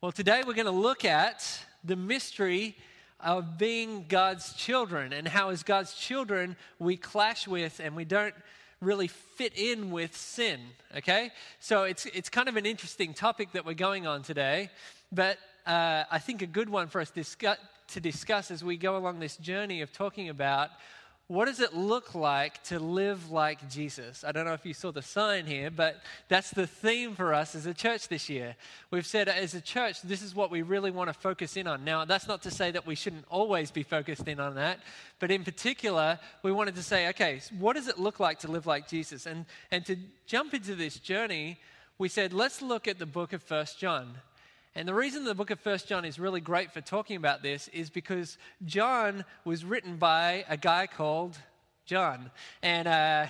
Well, today we're going to look at the mystery of being God's children and how, as God's children, we clash with and we don't really fit in with sin. Okay? So it's, it's kind of an interesting topic that we're going on today, but uh, I think a good one for us discuss, to discuss as we go along this journey of talking about what does it look like to live like Jesus? I don't know if you saw the sign here, but that's the theme for us as a church this year. We've said as a church, this is what we really want to focus in on. Now, that's not to say that we shouldn't always be focused in on that, but in particular, we wanted to say, okay, what does it look like to live like Jesus? And, and to jump into this journey, we said, let's look at the book of First John. And the reason the book of First John is really great for talking about this is because John was written by a guy called John. And uh,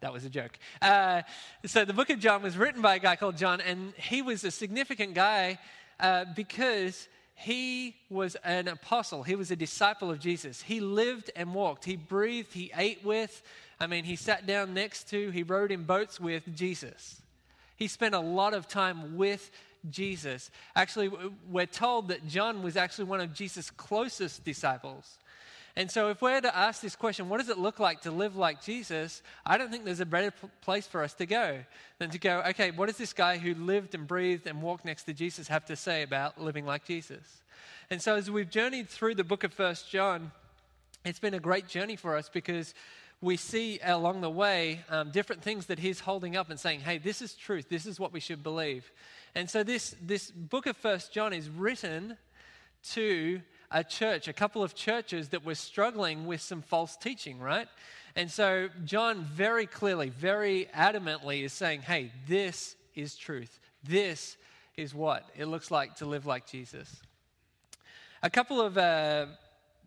that was a joke. Uh, so the book of John was written by a guy called John, and he was a significant guy uh, because he was an apostle. He was a disciple of Jesus. He lived and walked. He breathed. He ate with. I mean, he sat down next to, he rode in boats with Jesus. He spent a lot of time with Jesus. Actually, we're told that John was actually one of Jesus' closest disciples. And so, if we're to ask this question, what does it look like to live like Jesus? I don't think there's a better place for us to go than to go, okay, what does this guy who lived and breathed and walked next to Jesus have to say about living like Jesus? And so, as we've journeyed through the book of First John, it's been a great journey for us because we see along the way um, different things that he's holding up and saying, hey, this is truth. This is what we should believe. And so this, this book of First John is written to a church, a couple of churches that were struggling with some false teaching, right? And so John very clearly, very adamantly is saying, hey, this is truth. This is what it looks like to live like Jesus. A couple of uh,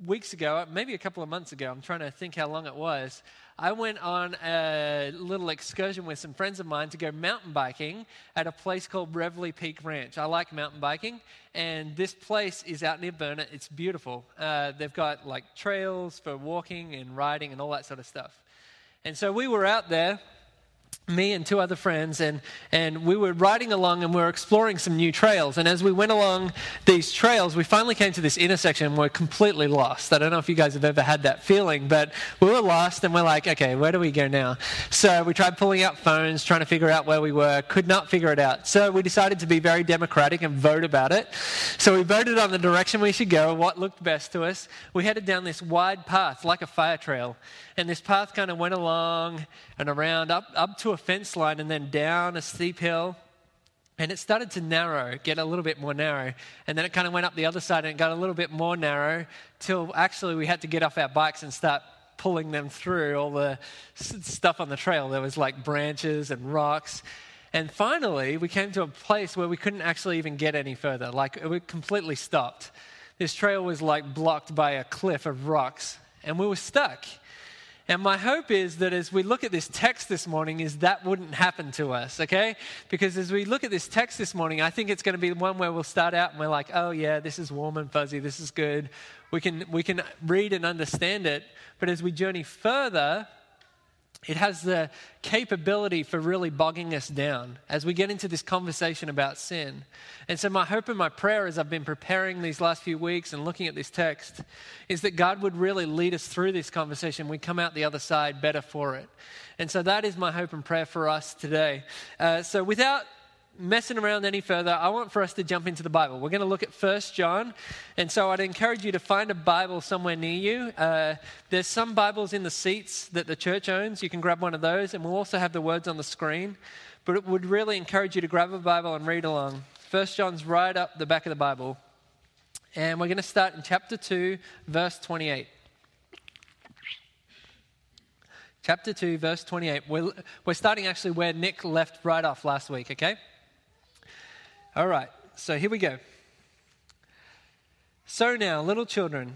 weeks ago, maybe a couple of months ago, I'm trying to think how long it was, I went on a little excursion with some friends of mine to go mountain biking at a place called Reveille Peak Ranch. I like mountain biking, and this place is out near Burnet. It's beautiful. Uh, they've got like trails for walking and riding and all that sort of stuff. And so we were out there me and two other friends, and, and we were riding along and we were exploring some new trails. And as we went along these trails, we finally came to this intersection and we're completely lost. I don't know if you guys have ever had that feeling, but we were lost and we're like, okay, where do we go now? So we tried pulling out phones, trying to figure out where we were, could not figure it out. So we decided to be very democratic and vote about it. So we voted on the direction we should go, what looked best to us. We headed down this wide path, like a fire trail. And this path kind of went along and around up, up to a fence line and then down a steep hill. And it started to narrow, get a little bit more narrow. And then it kind of went up the other side and it got a little bit more narrow till actually we had to get off our bikes and start pulling them through all the stuff on the trail. There was like branches and rocks. And finally, we came to a place where we couldn't actually even get any further. Like, we completely stopped. This trail was like blocked by a cliff of rocks, and we were stuck. And my hope is that as we look at this text this morning, is that wouldn't happen to us, okay? Because as we look at this text this morning, I think it's going to be one where we'll start out and we're like, oh yeah, this is warm and fuzzy, this is good. We can, we can read and understand it. But as we journey further, it has the capability for really bogging us down as we get into this conversation about sin. And so, my hope and my prayer as I've been preparing these last few weeks and looking at this text is that God would really lead us through this conversation. We come out the other side better for it. And so, that is my hope and prayer for us today. Uh, so, without messing around any further, I want for us to jump into the Bible. We're going to look at First John, and so I'd encourage you to find a Bible somewhere near you. Uh, there's some Bibles in the seats that the church owns. You can grab one of those, and we'll also have the words on the screen. But it would really encourage you to grab a Bible and read along. First John's right up the back of the Bible, and we're going to start in chapter 2, verse 28. Chapter 2, verse 28. We're, we're starting actually where Nick left right off last week, okay? All right, so here we go. So now, little children,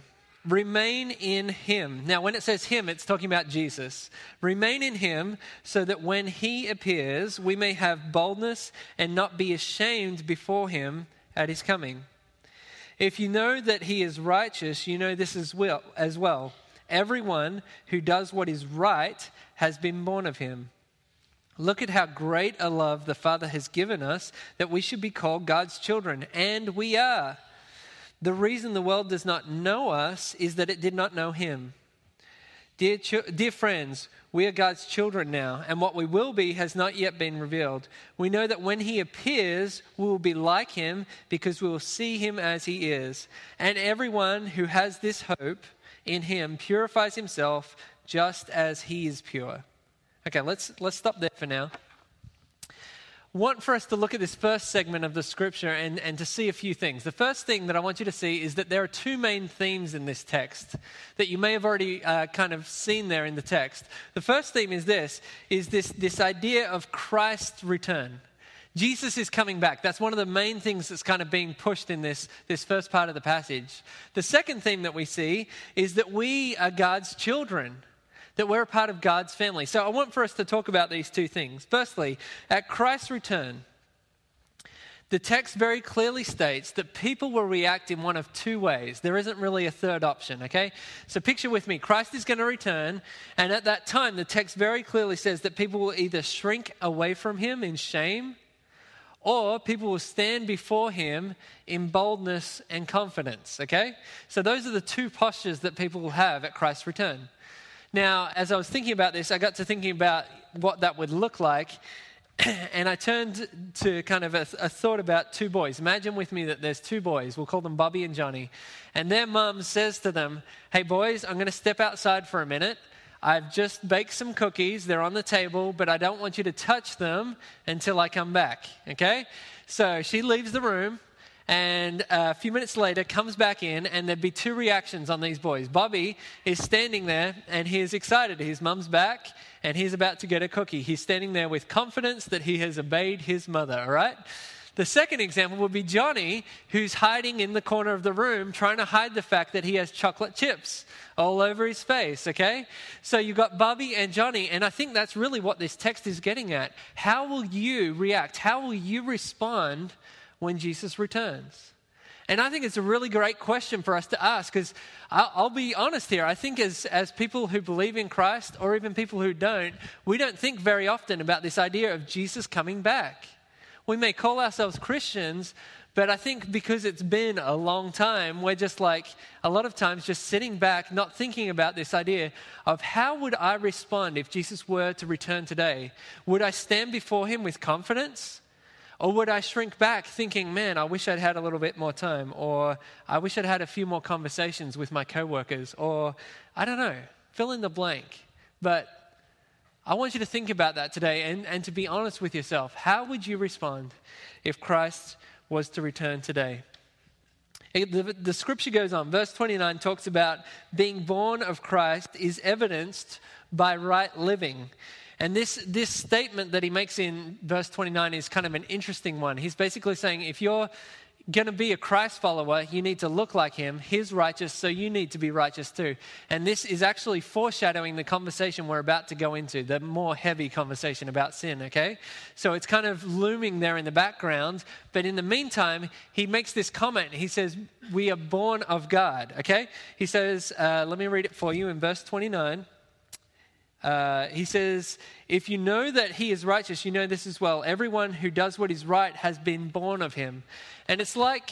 remain in him. Now, when it says him, it's talking about Jesus. Remain in him so that when he appears, we may have boldness and not be ashamed before him at his coming. If you know that he is righteous, you know this as well. As well. Everyone who does what is right has been born of him. Look at how great a love the Father has given us that we should be called God's children, and we are. The reason the world does not know us is that it did not know Him. Dear, dear friends, we are God's children now, and what we will be has not yet been revealed. We know that when He appears, we will be like Him because we will see Him as He is. And everyone who has this hope in Him purifies himself just as He is pure. Okay, let's, let's stop there for now. Want for us to look at this first segment of the scripture and, and to see a few things. The first thing that I want you to see is that there are two main themes in this text that you may have already uh, kind of seen there in the text. The first theme is this is this, this idea of Christ's return. Jesus is coming back. That's one of the main things that's kind of being pushed in this, this first part of the passage. The second theme that we see is that we are God's children that we're a part of God's family. So I want for us to talk about these two things. Firstly, at Christ's return, the text very clearly states that people will react in one of two ways. There isn't really a third option, okay? So picture with me Christ is going to return, and at that time, the text very clearly says that people will either shrink away from him in shame, or people will stand before him in boldness and confidence, okay? So those are the two postures that people will have at Christ's return. Now, as I was thinking about this, I got to thinking about what that would look like. and I turned to kind of a, a, thought about two boys. Imagine with me that there's two boys. We'll call them Bobby and Johnny. And their mom says to them, Hey, boys, I'm going to step outside for a minute. I've just baked some cookies. They're on the table, but I don't want you to touch them until I come back. Okay? So she leaves the room and a few minutes later comes back in and there'd be two reactions on these boys. Bobby is standing there and he is excited. His mum's back and he's about to get a cookie. He's standing there with confidence that he has obeyed his mother all right? The second example would be johnny who's hiding in the corner of the room trying to hide the fact that he has chocolate chips all over his face okay? So you've got bobby and johnny and i think that's really what this text is getting at. How will you react? How will you respond when Jesus returns? And I think it's a really great question for us to ask because I'll, be honest here. I think as, as people who believe in Christ or even people who don't, we don't think very often about this idea of Jesus coming back. We may call ourselves Christians, but I think because it's been a long time, we're just like a lot of times just sitting back, not thinking about this idea of how would I respond if Jesus were to return today? Would I stand before him with confidence? Or would I shrink back thinking, man, I wish I'd had a little bit more time? Or I wish I'd had a few more conversations with my coworkers? Or I don't know, fill in the blank. But I want you to think about that today and, and to be honest with yourself. How would you respond if Christ was to return today? The, the, scripture goes on. Verse 29 talks about being born of Christ is evidenced by right living. And this, this statement that he makes in verse 29 is kind of an interesting one. He's basically saying if you're going to be a Christ follower, you need to look like him. He's righteous, so you need to be righteous too. And this is actually foreshadowing the conversation we're about to go into, the more heavy conversation about sin, okay? So it's kind of looming there in the background. But in the meantime, he makes this comment. He says, We are born of God, okay? He says, uh, let me read it for you in verse 29. Uh, he says, If you know that he is righteous, you know this as well. Everyone who does what is right has been born of him. And it's like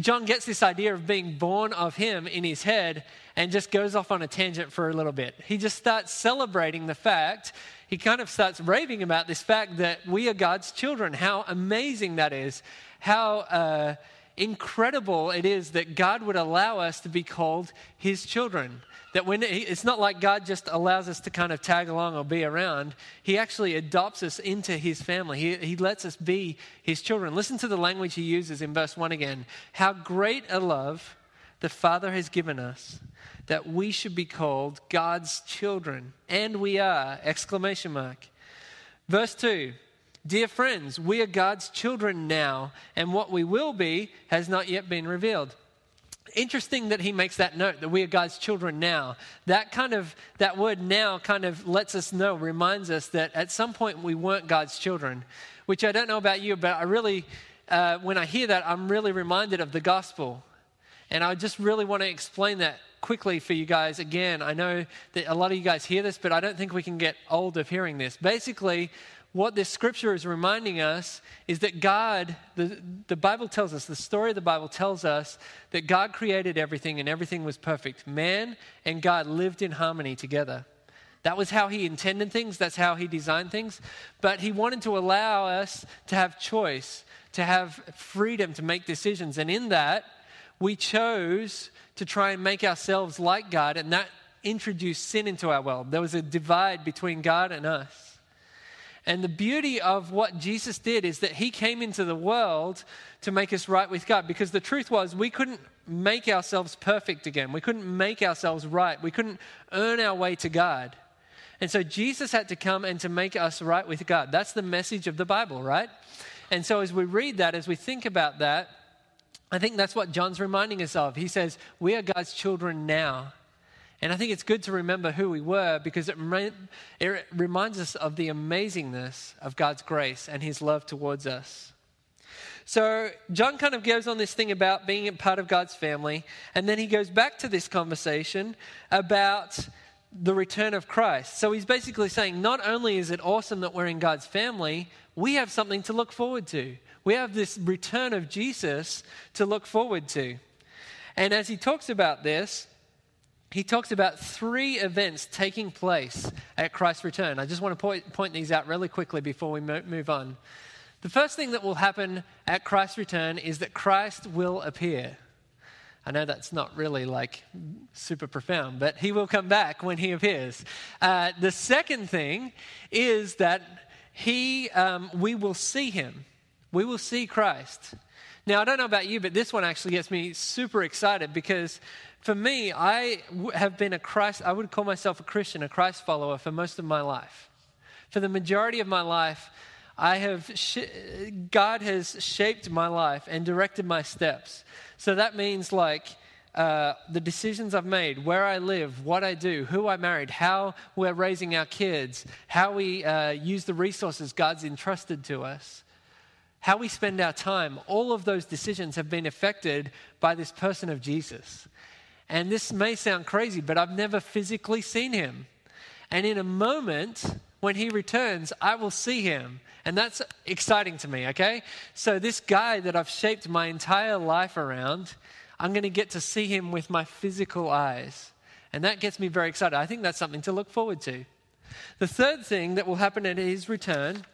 John gets this idea of being born of him in his head and just goes off on a tangent for a little bit. He just starts celebrating the fact, he kind of starts raving about this fact that we are God's children. How amazing that is. How. Uh, incredible it is that God would allow us to be called his children. That when it's not like God just allows us to kind of tag along or be around, He actually adopts us into His family. He, he lets us be His children. Listen to the language He uses in verse 1 again. How great a love the Father has given us that we should be called God's children. And we are! Exclamation mark. Verse 2 Dear friends, we are God's children now, and what we will be has not yet been revealed interesting that he makes that note that we are God's children now. That kind of that word now kind of lets us know, reminds us that at some point we weren't God's children. Which I don't know about you, but I really, uh, when I hear that, I'm really reminded of the gospel, and I just really want to explain that quickly for you guys again. I know that a lot of you guys hear this, but I don't think we can get old of hearing this. Basically, what this scripture is reminding us is that God, the, the Bible tells us, the story of the Bible tells us that God created everything and everything was perfect. Man and God lived in harmony together. That was how he intended things, that's how he designed things. But he wanted to allow us to have choice, to have freedom to make decisions. And in that, we chose to try and make ourselves like God, and that introduced sin into our world. There was a divide between God and us. And the beauty of what Jesus did is that he came into the world to make us right with God because the truth was we couldn't make ourselves perfect again. We couldn't make ourselves right. We couldn't earn our way to God. And so Jesus had to come and to make us right with God. That's the message of the Bible, right? And so as we read that, as we think about that, I think that's what John's reminding us of. He says, We are God's children now. And I think it's good to remember who we were because it, it reminds us of the amazingness of God's grace and his love towards us. So, John kind of goes on this thing about being a part of God's family, and then he goes back to this conversation about the return of Christ. So, he's basically saying not only is it awesome that we're in God's family, we have something to look forward to. We have this return of Jesus to look forward to. And as he talks about this, he talks about three events taking place at Christ's return. I just want to point, point these out really quickly before we move on. The first thing that will happen at Christ's return is that Christ will appear. I know that's not really like super profound, but he will come back when he appears. Uh, the second thing is that he, um, we will see him. We will see Christ. Now, I don't know about you, but this one actually gets me super excited because for me, I have been a Christ, I would call myself a Christian, a Christ follower for most of my life. For the majority of my life, I have, sh- God has shaped my life and directed my steps. So that means like, uh, the decisions I've made, where I live, what I do, who I married, how we're raising our kids, how we uh, use the resources God's entrusted to us, how we spend our time, all of those decisions have been affected by this person of Jesus. And this may sound crazy, but I've never physically seen him. And in a moment, when he returns, I will see him. And that's exciting to me, okay? So, this guy that I've shaped my entire life around, I'm going to get to see him with my physical eyes. And that gets me very excited. I think that's something to look forward to. The third thing that will happen at his return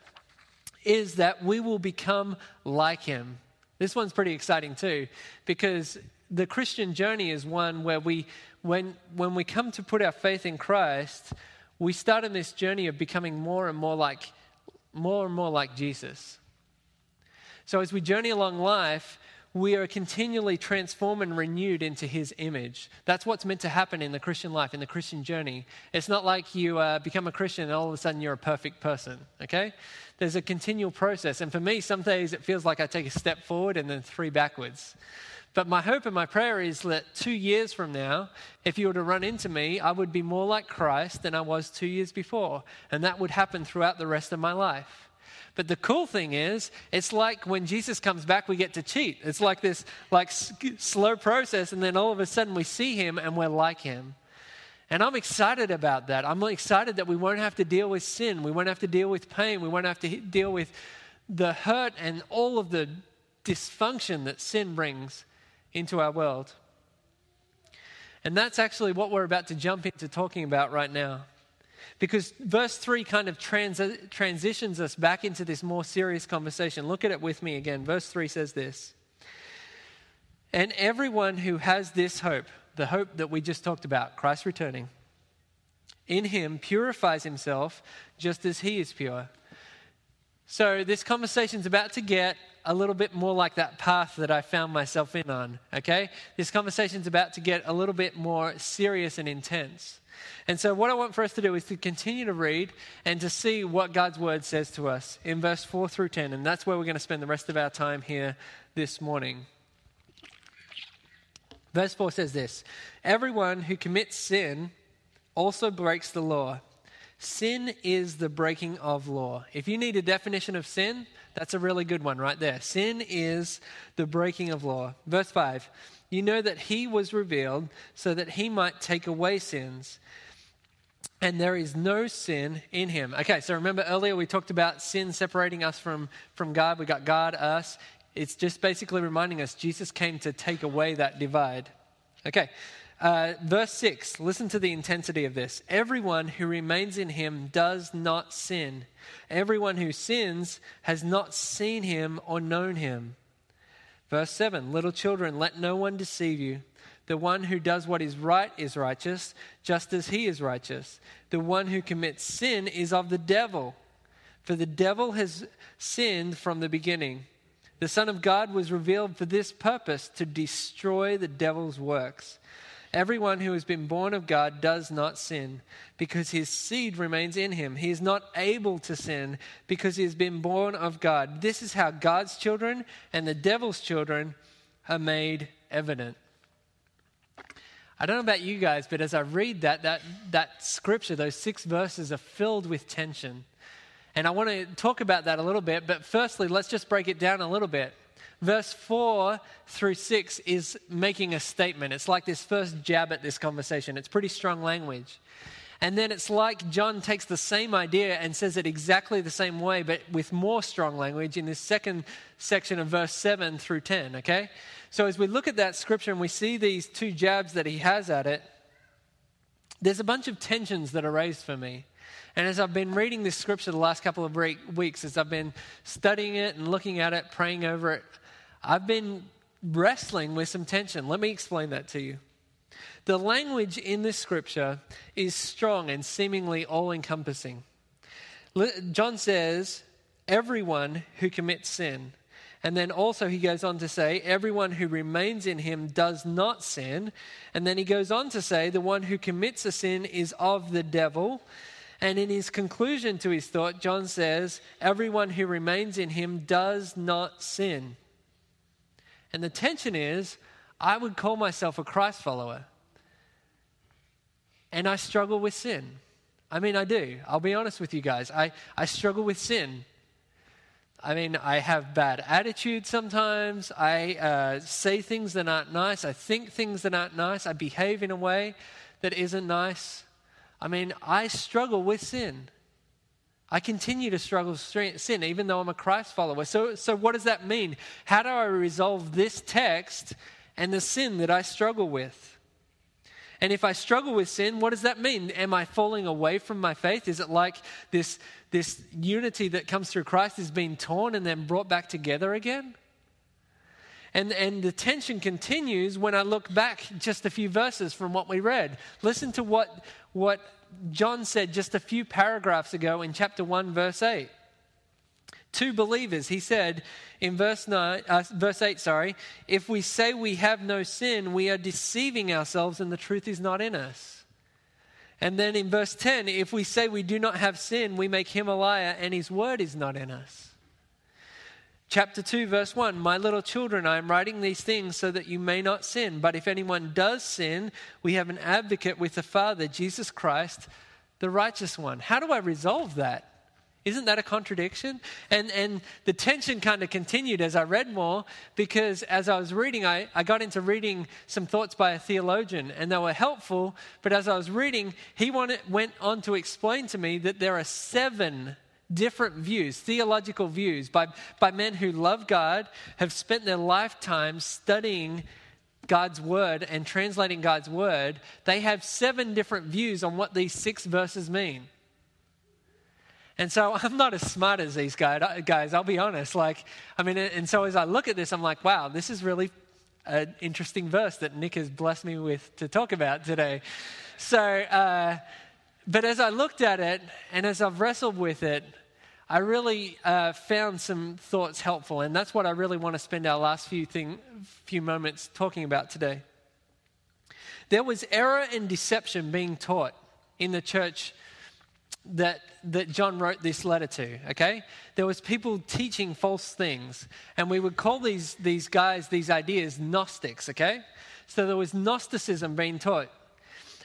is that we will become like him. This one's pretty exciting too, because the Christian journey is one where we, when, when we come to put our faith in Christ, we start on this journey of becoming more and more like, more and more like Jesus. So as we journey along life, we are continually transformed and renewed into his image. That's what's meant to happen in the Christian life, in the Christian journey. It's not like you uh, become a Christian and all of a sudden you're a perfect person, okay? There's a continual process. And for me, some days it feels like I take a step forward and then three backwards. But my hope and my prayer is that two years from now, if you were to run into me, I would be more like Christ than I was two years before. And that would happen throughout the rest of my life. But the cool thing is, it's like when Jesus comes back, we get to cheat. It's like this like slow process, and then all of a sudden we see him and we're like him. And I'm excited about that. I'm excited that we won't have to deal with sin. We won't have to deal with pain. We won't have to deal with the hurt and all of the dysfunction that sin brings into our world. And that's actually what we're about to jump into talking about right now. Because verse 3 kind of trans- transitions us back into this more serious conversation. Look at it with me again. Verse 3 says this And everyone who has this hope, the hope that we just talked about, Christ returning, in him purifies himself just as he is pure. So, this conversation is about to get a little bit more like that path that I found myself in on, okay? This conversation is about to get a little bit more serious and intense. And so, what I want for us to do is to continue to read and to see what God's word says to us in verse 4 through 10. And that's where we're going to spend the rest of our time here this morning. Verse 4 says this Everyone who commits sin also breaks the law. Sin is the breaking of law. If you need a definition of sin, that's a really good one right there. Sin is the breaking of law. Verse 5 You know that he was revealed so that he might take away sins. and there is no sin in him. Okay, so remember earlier we talked about sin separating us from, from God. We got God, us. It's just basically reminding us Jesus came to take away that divide. Okay, uh, verse 6, listen to the intensity of this. Everyone who remains in him does not sin. Everyone who sins has not seen him or known him. Verse 7, little children, let no one deceive you. The one who does what is right is righteous, just as he is righteous. The one who commits sin is of the devil, for the devil has sinned from the beginning. The Son of God was revealed for this purpose to destroy the devil's works. Everyone who has been born of God does not sin because his seed remains in him. He is not able to sin because he has been born of God. This is how God's children and the devil's children are made evident. I don't know about you guys, but as I read that, that, that scripture, those six verses are filled with tension. And I want to talk about that a little bit, but firstly, let's just break it down a little bit. Verse 4 through 6 is making a statement. It's like this first jab at this conversation. It's pretty strong language. And then it's like John takes the same idea and says it exactly the same way, but with more strong language in this second section of verse 7 through 10, okay? So as we look at that scripture and we see these two jabs that he has at it, there's a bunch of tensions that are raised for me. And as I've been reading this scripture the last couple of weeks, as I've been studying it and looking at it, praying over it, I've been wrestling with some tension. Let me explain that to you. The language in this scripture is strong and seemingly all encompassing. John says, Everyone who commits sin and then also he goes on to say, everyone who remains in him does not sin. And then he goes on to say, the one who commits a sin is of the devil. And in his conclusion to his thought, John says, everyone who remains in him does not sin. And the tension is, I would call myself a Christ follower. And I struggle with sin. I mean, I do. I'll be honest with you guys. I, I struggle with sin. I mean, I have bad attitudes sometimes. I uh, say things that aren't nice. I think things that aren't nice. I behave in a way that isn't nice. I mean, I struggle with sin. I continue to struggle with sin, even though I'm a Christ follower. So, so what does that mean? How do I resolve this text and the sin that I struggle with? And if I struggle with sin, what does that mean? Am I falling away from my faith? Is it like this, this unity that comes through Christ is being torn and then brought back together again? And, and the tension continues when I look back just a few verses from what we read. Listen to what, what John said just a few paragraphs ago in chapter 1, verse 8 two believers. He said in verse, nine, uh, verse 8, sorry, if we say we have no sin, we are deceiving ourselves and the truth is not in us. And then in verse 10, if we say we do not have sin, we make him a liar and his word is not in us. Chapter 2, verse 1 My little children, I am writing these things so that you may not sin. But if anyone does sin, we have an advocate with the Father, Jesus Christ, the righteous one. How do I resolve that? Isn't that a contradiction? And, and the tension kind of continued as I read more because as I was reading, I, I got into reading some thoughts by a theologian and they were helpful. But as I was reading, he wanted, went on to explain to me that there are seven different views, theological views, by, by men who love God, have spent their lifetime studying God's word and translating God's word. They have seven different views on what these six verses mean. And so I'm not as smart as these guys, guys, I'll be honest. Like, I mean, and so as I look at this, I'm like, wow, this is really an interesting verse that Nick has blessed me with to talk about today. So, uh, but as I looked at it and as I've wrestled with it, I really uh, found some thoughts helpful, and that's what I really want to spend our last few thing, few moments talking about today. There was error and deception being taught in the church that, that John wrote this letter to, okay? There was people teaching false things, and we would call these, these guys, these ideas, Gnostics, okay? So there was Gnosticism being taught.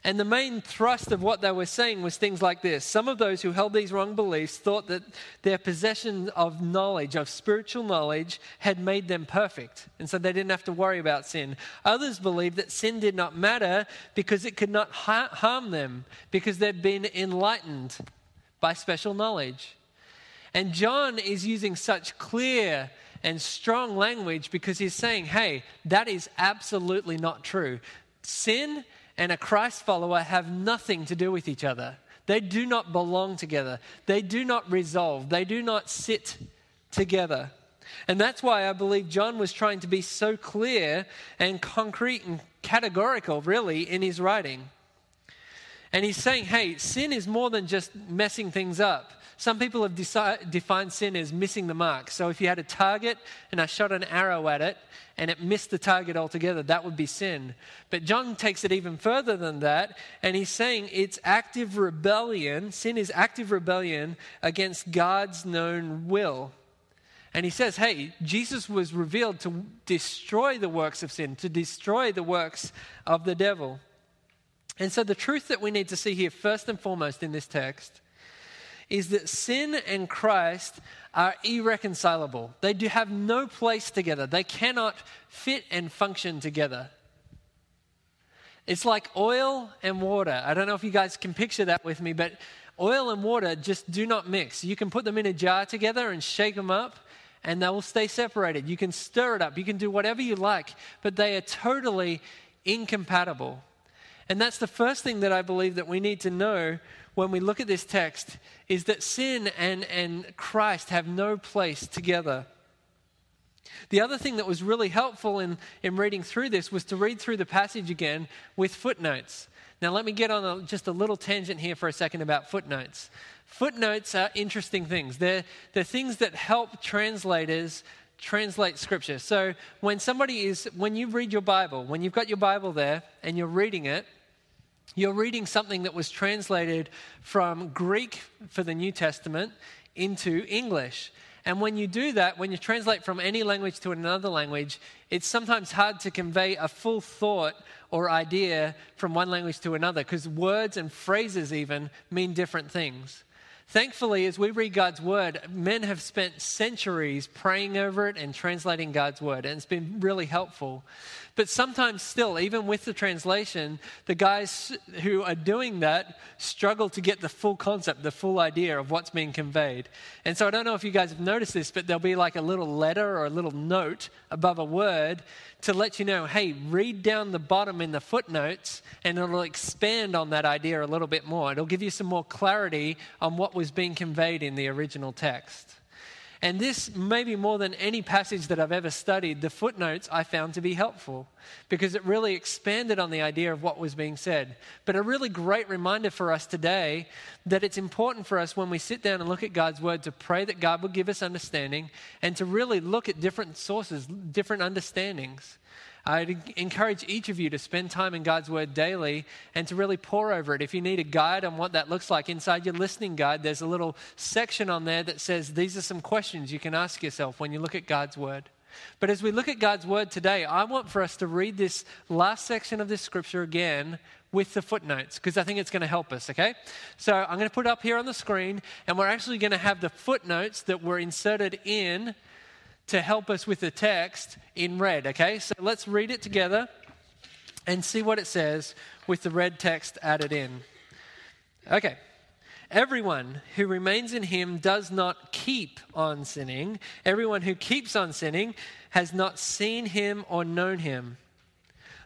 And the main thrust of what they were saying was things like this Some of those who held these wrong beliefs thought that their possession of knowledge, of spiritual knowledge, had made them perfect. And so they didn't have to worry about sin. Others believed that sin did not matter because it could not harm them, because they'd been enlightened by special knowledge. And John is using such clear and strong language because he's saying, hey, that is absolutely not true. Sin and a Christ follower have nothing to do with each other. They do not belong together. They do not resolve. They do not sit together. And that's why I believe John was trying to be so clear and concrete and categorical, really, in his writing. And he's saying, hey, sin is more than just messing things up. Some people have defined sin as missing the mark. So if you had a target and I shot an arrow at it and it missed the target altogether, that would be sin. But John takes it even further than that, and he's saying it's active rebellion. Sin is active rebellion against God's known will. And he says, hey, Jesus was revealed to destroy the works of sin, to destroy the works of the devil. And so, the truth that we need to see here, first and foremost, in this text, is that sin and Christ are irreconcilable. They do have no place together, they cannot fit and function together. It's like oil and water. I don't know if you guys can picture that with me, but oil and water just do not mix. You can put them in a jar together and shake them up, and they will stay separated. You can stir it up, you can do whatever you like, but they are totally incompatible. And that's the first thing that I believe that we need to know when we look at this text is that sin and, and Christ have no place together. The other thing that was really helpful in, in reading through this was to read through the passage again with footnotes. Now, let me get on a, just a little tangent here for a second about footnotes. Footnotes are interesting things, they're, they're things that help translators translate scripture. So, when somebody is, when you read your Bible, when you've got your Bible there and you're reading it, you're reading something that was translated from Greek for the New Testament into English. And when you do that, when you translate from any language to another language, it's sometimes hard to convey a full thought or idea from one language to another because words and phrases even mean different things. Thankfully, as we read God's word, men have spent centuries praying over it and translating God's word, and it's been really helpful. But sometimes, still, even with the translation, the guys who are doing that struggle to get the full concept, the full idea of what's being conveyed. And so, I don't know if you guys have noticed this, but there'll be like a little letter or a little note above a word to let you know hey, read down the bottom in the footnotes, and it'll expand on that idea a little bit more. It'll give you some more clarity on what was being conveyed in the original text. And this, maybe more than any passage that I've ever studied, the footnotes I found to be helpful because it really expanded on the idea of what was being said. But a really great reminder for us today that it's important for us when we sit down and look at God's word to pray that God will give us understanding and to really look at different sources, different understandings. I'd encourage each of you to spend time in God's Word daily and to really pour over it. If you need a guide on what that looks like, inside your listening guide, there's a little section on there that says these are some questions you can ask yourself when you look at God's Word. But as we look at God's Word today, I want for us to read this last section of this scripture again with the footnotes because I think it's going to help us, okay? So I'm going to put up here on the screen, and we're actually going to have the footnotes that were inserted in to help us with the text in red, okay? So let's read it together and see what it says with the red text added in. Okay. Everyone who remains in him does not keep on sinning. Everyone who keeps on sinning has not seen him or known him.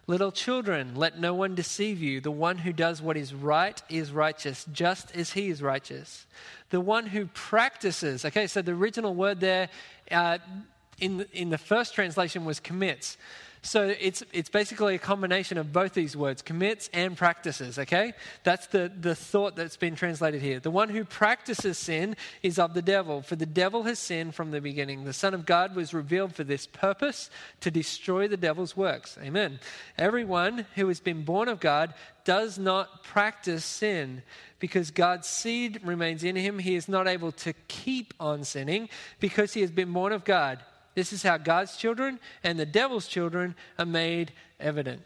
Little children, let no one deceive you. The one who does what is right is righteous, just as he is righteous. The one who practices, okay, so the original word there uh, in, in the first translation was commits. So it's, it's basically a combination of both these words, commits and practices, okay? That's the, the thought that's been translated here. The one who practices sin is of the devil, for the devil has sinned from the beginning. The Son of God was revealed for this purpose, to destroy the devil's works. Amen. Everyone who has been born of God does not practice sin because God's seed remains in him. He is not able to keep on sinning because he has been born of God. This is how God's children and the devil's children are made evident.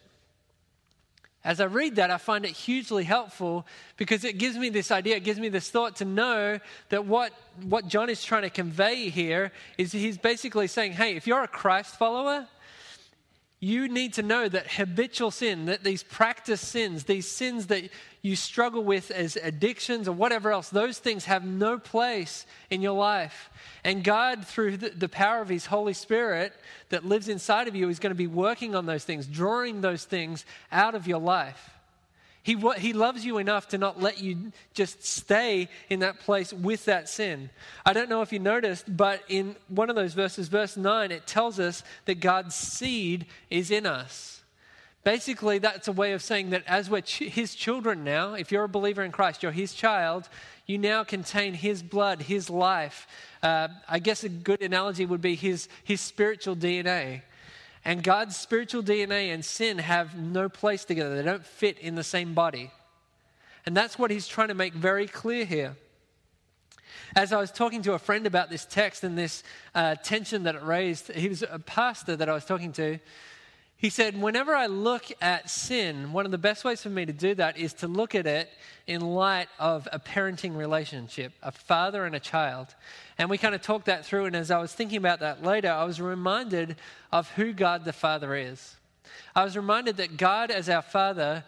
As I read that, I find it hugely helpful because it gives me this idea, it gives me this thought to know that what, what John is trying to convey here is he's basically saying, hey, if you're a Christ follower, you need to know that habitual sin, that these practice sins, these sins that you struggle with as addictions or whatever else, those things have no place in your life. And God, through the power of His Holy Spirit that lives inside of you, is going to be working on those things, drawing those things out of your life. He, he loves you enough to not let you just stay in that place with that sin. I don't know if you noticed, but in one of those verses, verse 9, it tells us that God's seed is in us. Basically, that's a way of saying that as we're ch- his children now, if you're a believer in Christ, you're his child, you now contain his blood, his life. Uh, I guess a good analogy would be his, his spiritual DNA. And God's spiritual DNA and sin have no place together, they don't fit in the same body. And that's what he's trying to make very clear here. As I was talking to a friend about this text and this uh, tension that it raised, he was a pastor that I was talking to. He said, Whenever I look at sin, one of the best ways for me to do that is to look at it in light of a parenting relationship, a father and a child. And we kind of talked that through. And as I was thinking about that later, I was reminded of who God the Father is. I was reminded that God, as our Father,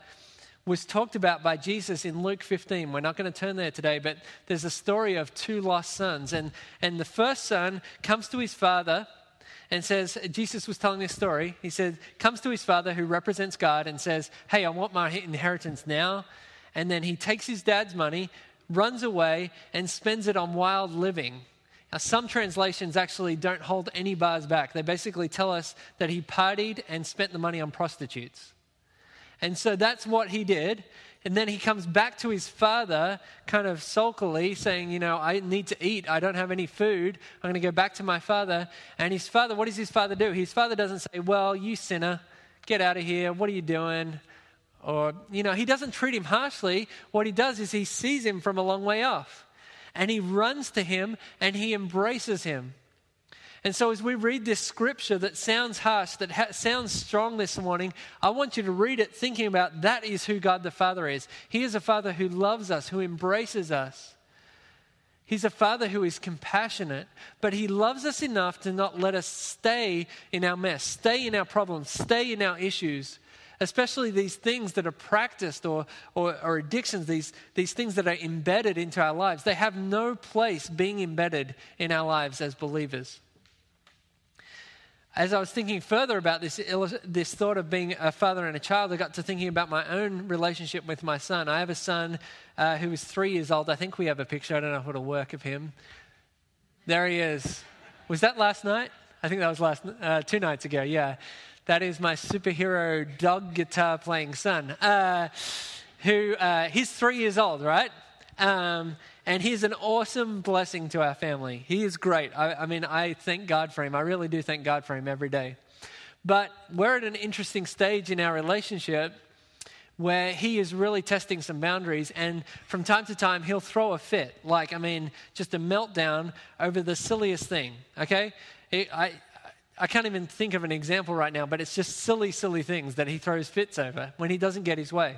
was talked about by Jesus in Luke 15. We're not going to turn there today, but there's a story of two lost sons. And, and the first son comes to his father and says, Jesus was telling this story. He said, comes to his father who represents God and says, Hey, I want my inheritance now. And then he takes his dad's money, runs away, and spends it on wild living. Now, some translations actually don't hold any bars back. They basically tell us that he partied and spent the money on prostitutes. And so that's what he did. And then he comes back to his father, kind of sulkily, saying, You know, I need to eat. I don't have any food. I'm going to go back to my father. And his father, what does his father do? His father doesn't say, Well, you sinner, get out of here. What are you doing? Or, you know, he doesn't treat him harshly. What he does is he sees him from a long way off. And he runs to him and he embraces him. And so, as we read this scripture that sounds harsh, that ha- sounds strong this morning, I want you to read it thinking about that is who God the Father is. He is a Father who loves us, who embraces us. He's a Father who is compassionate, but He loves us enough to not let us stay in our mess, stay in our problems, stay in our issues. Especially these things that are practiced or, or, or addictions, these, these things that are embedded into our lives. They have no place being embedded in our lives as believers as I was thinking further about this, this thought of being a father and a child, I got to thinking about my own relationship with my son. I have a son uh, who is three years old. I think we have a picture. I don't know if it'll work of him. There he is. Was that last night? I think that was last uh, two nights ago. Yeah, that is my superhero dog guitar playing son. Uh, who uh, he's three years old, right? Um, and he's an awesome blessing to our family. He is great. I, I mean, I thank God for him. I really do thank God for him every day. But we're at an interesting stage in our relationship where he is really testing some boundaries. And from time to time, he'll throw a fit. Like, I mean, just a meltdown over the silliest thing, okay? I, I can't even think of an example right now, but it's just silly, silly things that he throws fits over when he doesn't get his way.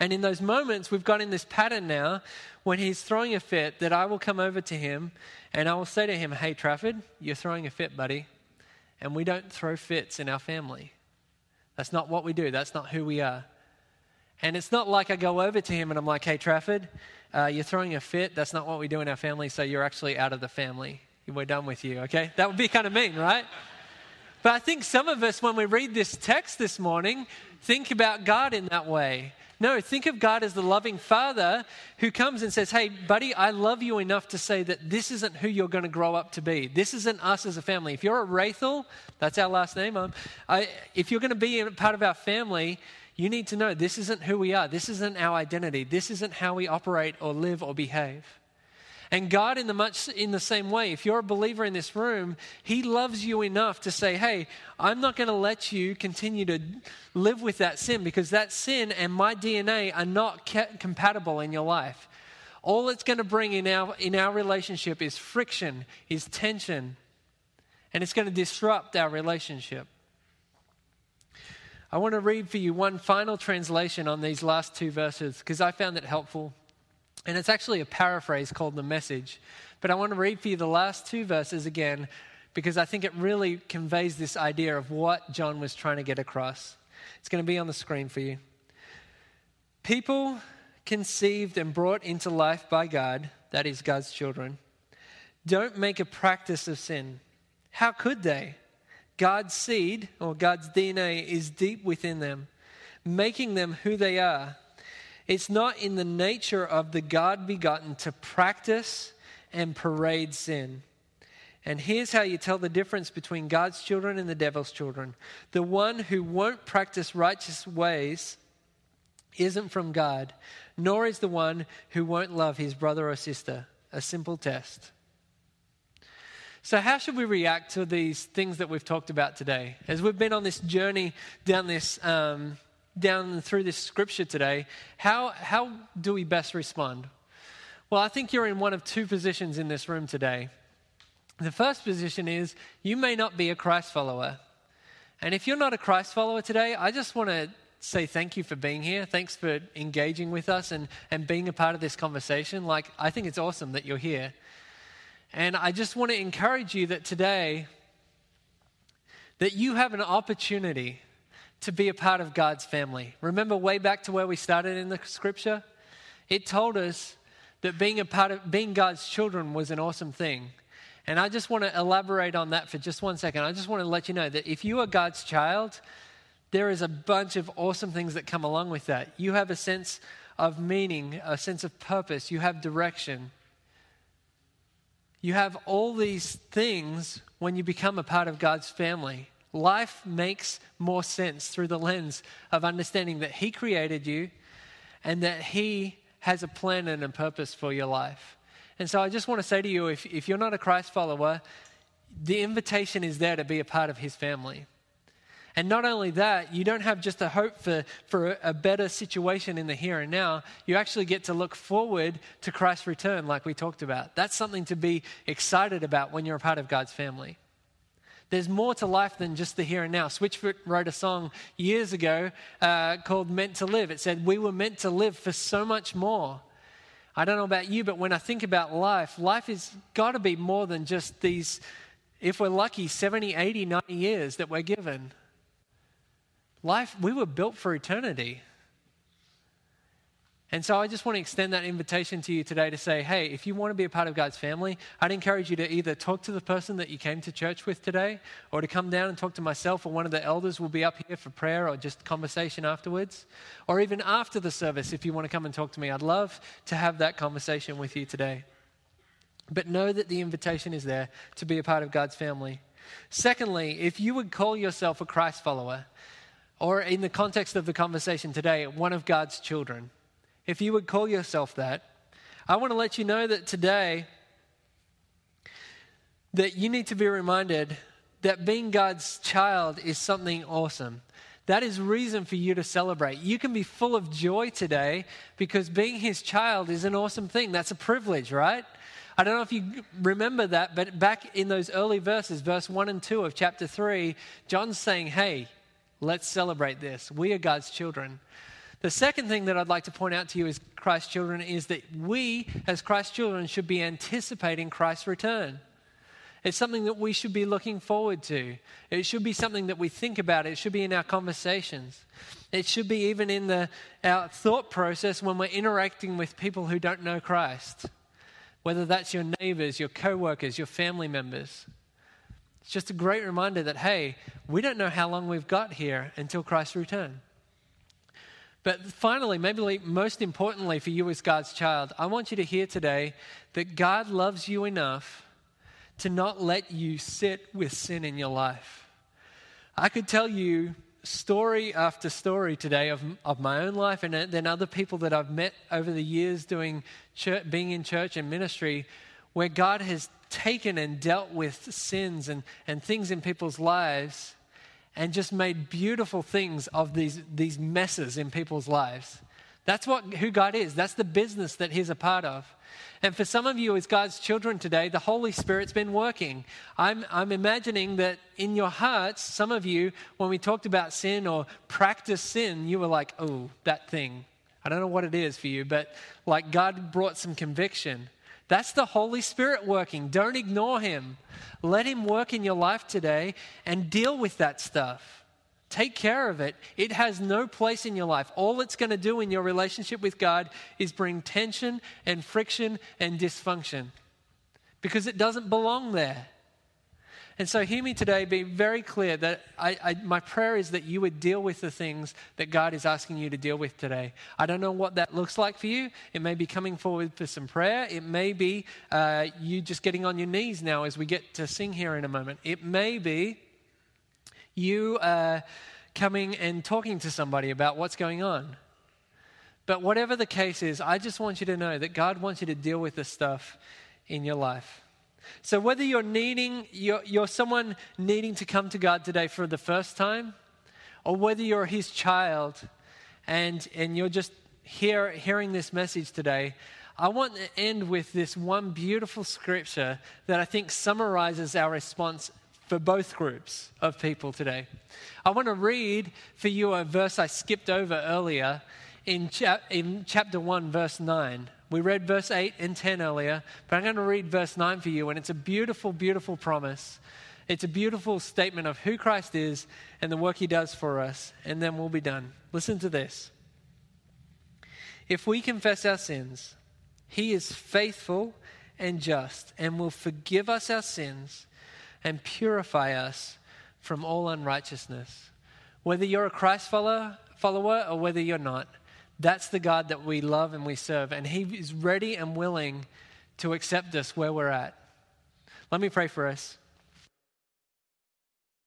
And in those moments, we've got in this pattern now when he's throwing a fit that I will come over to him and I will say to him, Hey, Trafford, you're throwing a fit, buddy. And we don't throw fits in our family. That's not what we do, that's not who we are. And it's not like I go over to him and I'm like, Hey, Trafford, uh, you're throwing a fit. That's not what we do in our family, so you're actually out of the family. We're done with you, okay? That would be kind of mean, right? But I think some of us, when we read this text this morning, think about God in that way. No, think of God as the loving father who comes and says, Hey, buddy, I love you enough to say that this isn't who you're going to grow up to be. This isn't us as a family. If you're a Rachel, that's our last name, um, I, if you're going to be a part of our family, you need to know this isn't who we are. This isn't our identity. This isn't how we operate or live or behave. And God, in the much in the same way, if you're a believer in this room, He loves you enough to say, "Hey, I'm not going to let you continue to live with that sin because that sin and my DNA are not compatible in your life. All it's going to bring in our in our relationship is friction, is tension, and it's going to disrupt our relationship." I want to read for you one final translation on these last two verses because I found it helpful. And it's actually a paraphrase called The Message. But I want to read for you the last two verses again because I think it really conveys this idea of what John was trying to get across. It's going to be on the screen for you. People conceived and brought into life by God, that is God's children, don't make a practice of sin. How could they? God's seed or God's DNA is deep within them, making them who they are. It's not in the nature of the God begotten to practice and parade sin. And here's how you tell the difference between God's children and the devil's children. The one who won't practice righteous ways isn't from God, nor is the one who won't love his brother or sister. A simple test. So, how should we react to these things that we've talked about today? As we've been on this journey down this, um, down through this scripture today, how how do we best respond? Well, I think you're in one of two positions in this room today. The first position is you may not be a Christ follower, and if you're not a Christ follower today, I just want to say thank you for being here. Thanks for engaging with us and, and being a part of this conversation. Like, I think it's awesome that you're here. And I just want to encourage you that today, that you have an opportunity to be a part of God's family. Remember way back to where we started in the scripture? It told us that being a part of being God's children was an awesome thing. And I just want to elaborate on that for just one second. I just want to let you know that if you are God's child, there is a bunch of awesome things that come along with that. You have a sense of meaning, a sense of purpose, you have direction. You have all these things when you become a part of God's family. Life makes more sense through the lens of understanding that He created you and that He has a plan and a purpose for your life. And so I just want to say to you if, if you're not a Christ follower, the invitation is there to be a part of His family. And not only that, you don't have just a hope for, for a better situation in the here and now. You actually get to look forward to Christ's return, like we talked about. That's something to be excited about when you're a part of God's family. There's more to life than just the here and now. Switchfoot wrote a song years ago uh, called Meant to Live. It said, We were meant to live for so much more. I don't know about you, but when I think about life, life has got to be more than just these, if we're lucky, 70, 80, 90 years that we're given. Life, we were built for eternity. And so I just want to extend that invitation to you today to say, hey, if you want to be a part of God's family, I'd encourage you to either talk to the person that you came to church with today or to come down and talk to myself or one of the elders will be up here for prayer or just conversation afterwards. Or even after the service, if you want to come and talk to me, I'd love to have that conversation with you today. But know that the invitation is there to be a part of God's family. Secondly, if you would call yourself a Christ follower, or in the context of the conversation today, one of God's children, if you would call yourself that, I want to let you know that today that you need to be reminded that being God's child is something awesome. That is reason for you to celebrate. You can be full of joy today because being his child is an awesome thing. That's a privilege, right? I don't know if you remember that, but back in those early verses, verse 1 and 2 of chapter 3, John's saying, Hey, Let's celebrate this. We are God's children. The second thing that I'd like to point out to you as Christ's children is that we, as Christ's children, should be anticipating Christ's return. It's something that we should be looking forward to. It should be something that we think about. It should be in our conversations. It should be even in the, our thought process when we're interacting with people who don't know Christ, whether that's your neighbors, your co workers, your family members. It's just a great reminder that, hey, we don't know how long we've got here until Christ's return. But finally, maybe most importantly for you as God's child, I want you to hear today that God loves you enough to not let you sit with sin in your life. I could tell you story after story today of, of my own life and uh, then other people that I've met over the years doing church, being in church and ministry where God has taken and dealt with sins and, and things in people's lives and just made beautiful things of these, these messes in people's lives. That's what, who God is. That's the business that He's a part of. And for some of you, as God's children today, the Holy Spirit's been working. I'm, I'm imagining that in your hearts, some of you, when we talked about sin or practice sin, you were like, oh, that thing. I don't know what it is for you, but like God brought some conviction. That's the Holy Spirit working. Don't ignore Him. Let Him work in your life today and deal with that stuff. Take care of it. It has no place in your life. All it's going to do in your relationship with God is bring tension and friction and dysfunction because it doesn't belong there. And so, hear me today be very clear that I, I, my prayer is that you would deal with the things that God is asking you to deal with today. I don't know what that looks like for you. It may be coming forward for some prayer. It may be uh, you just getting on your knees now as we get to sing here in a moment. It may be you uh, coming and talking to somebody about what's going on. But whatever the case is, I just want you to know that God wants you to deal with this stuff in your life. So whether you're needing, you're, you're someone needing to come to God today for the first time, or whether you're His child and, and you're just hear, hearing this message today, I want to end with this one beautiful scripture that I think summarizes our response for both groups of people today. I want to read for you a verse I skipped over earlier in, chap- in chapter 1, verse 9. We read verse 8 and 10 earlier, but I'm going to read verse 9 for you, and it's a beautiful, beautiful promise. It's a beautiful statement of who Christ is and the work he does for us, and then we'll be done. Listen to this. If we confess our sins, he is faithful and just and will forgive us our sins and purify us from all unrighteousness. Whether you're a Christ follower, follower or whether you're not, that's the God that we love and we serve. And He is ready and willing to accept us where we're at. Let me pray for us.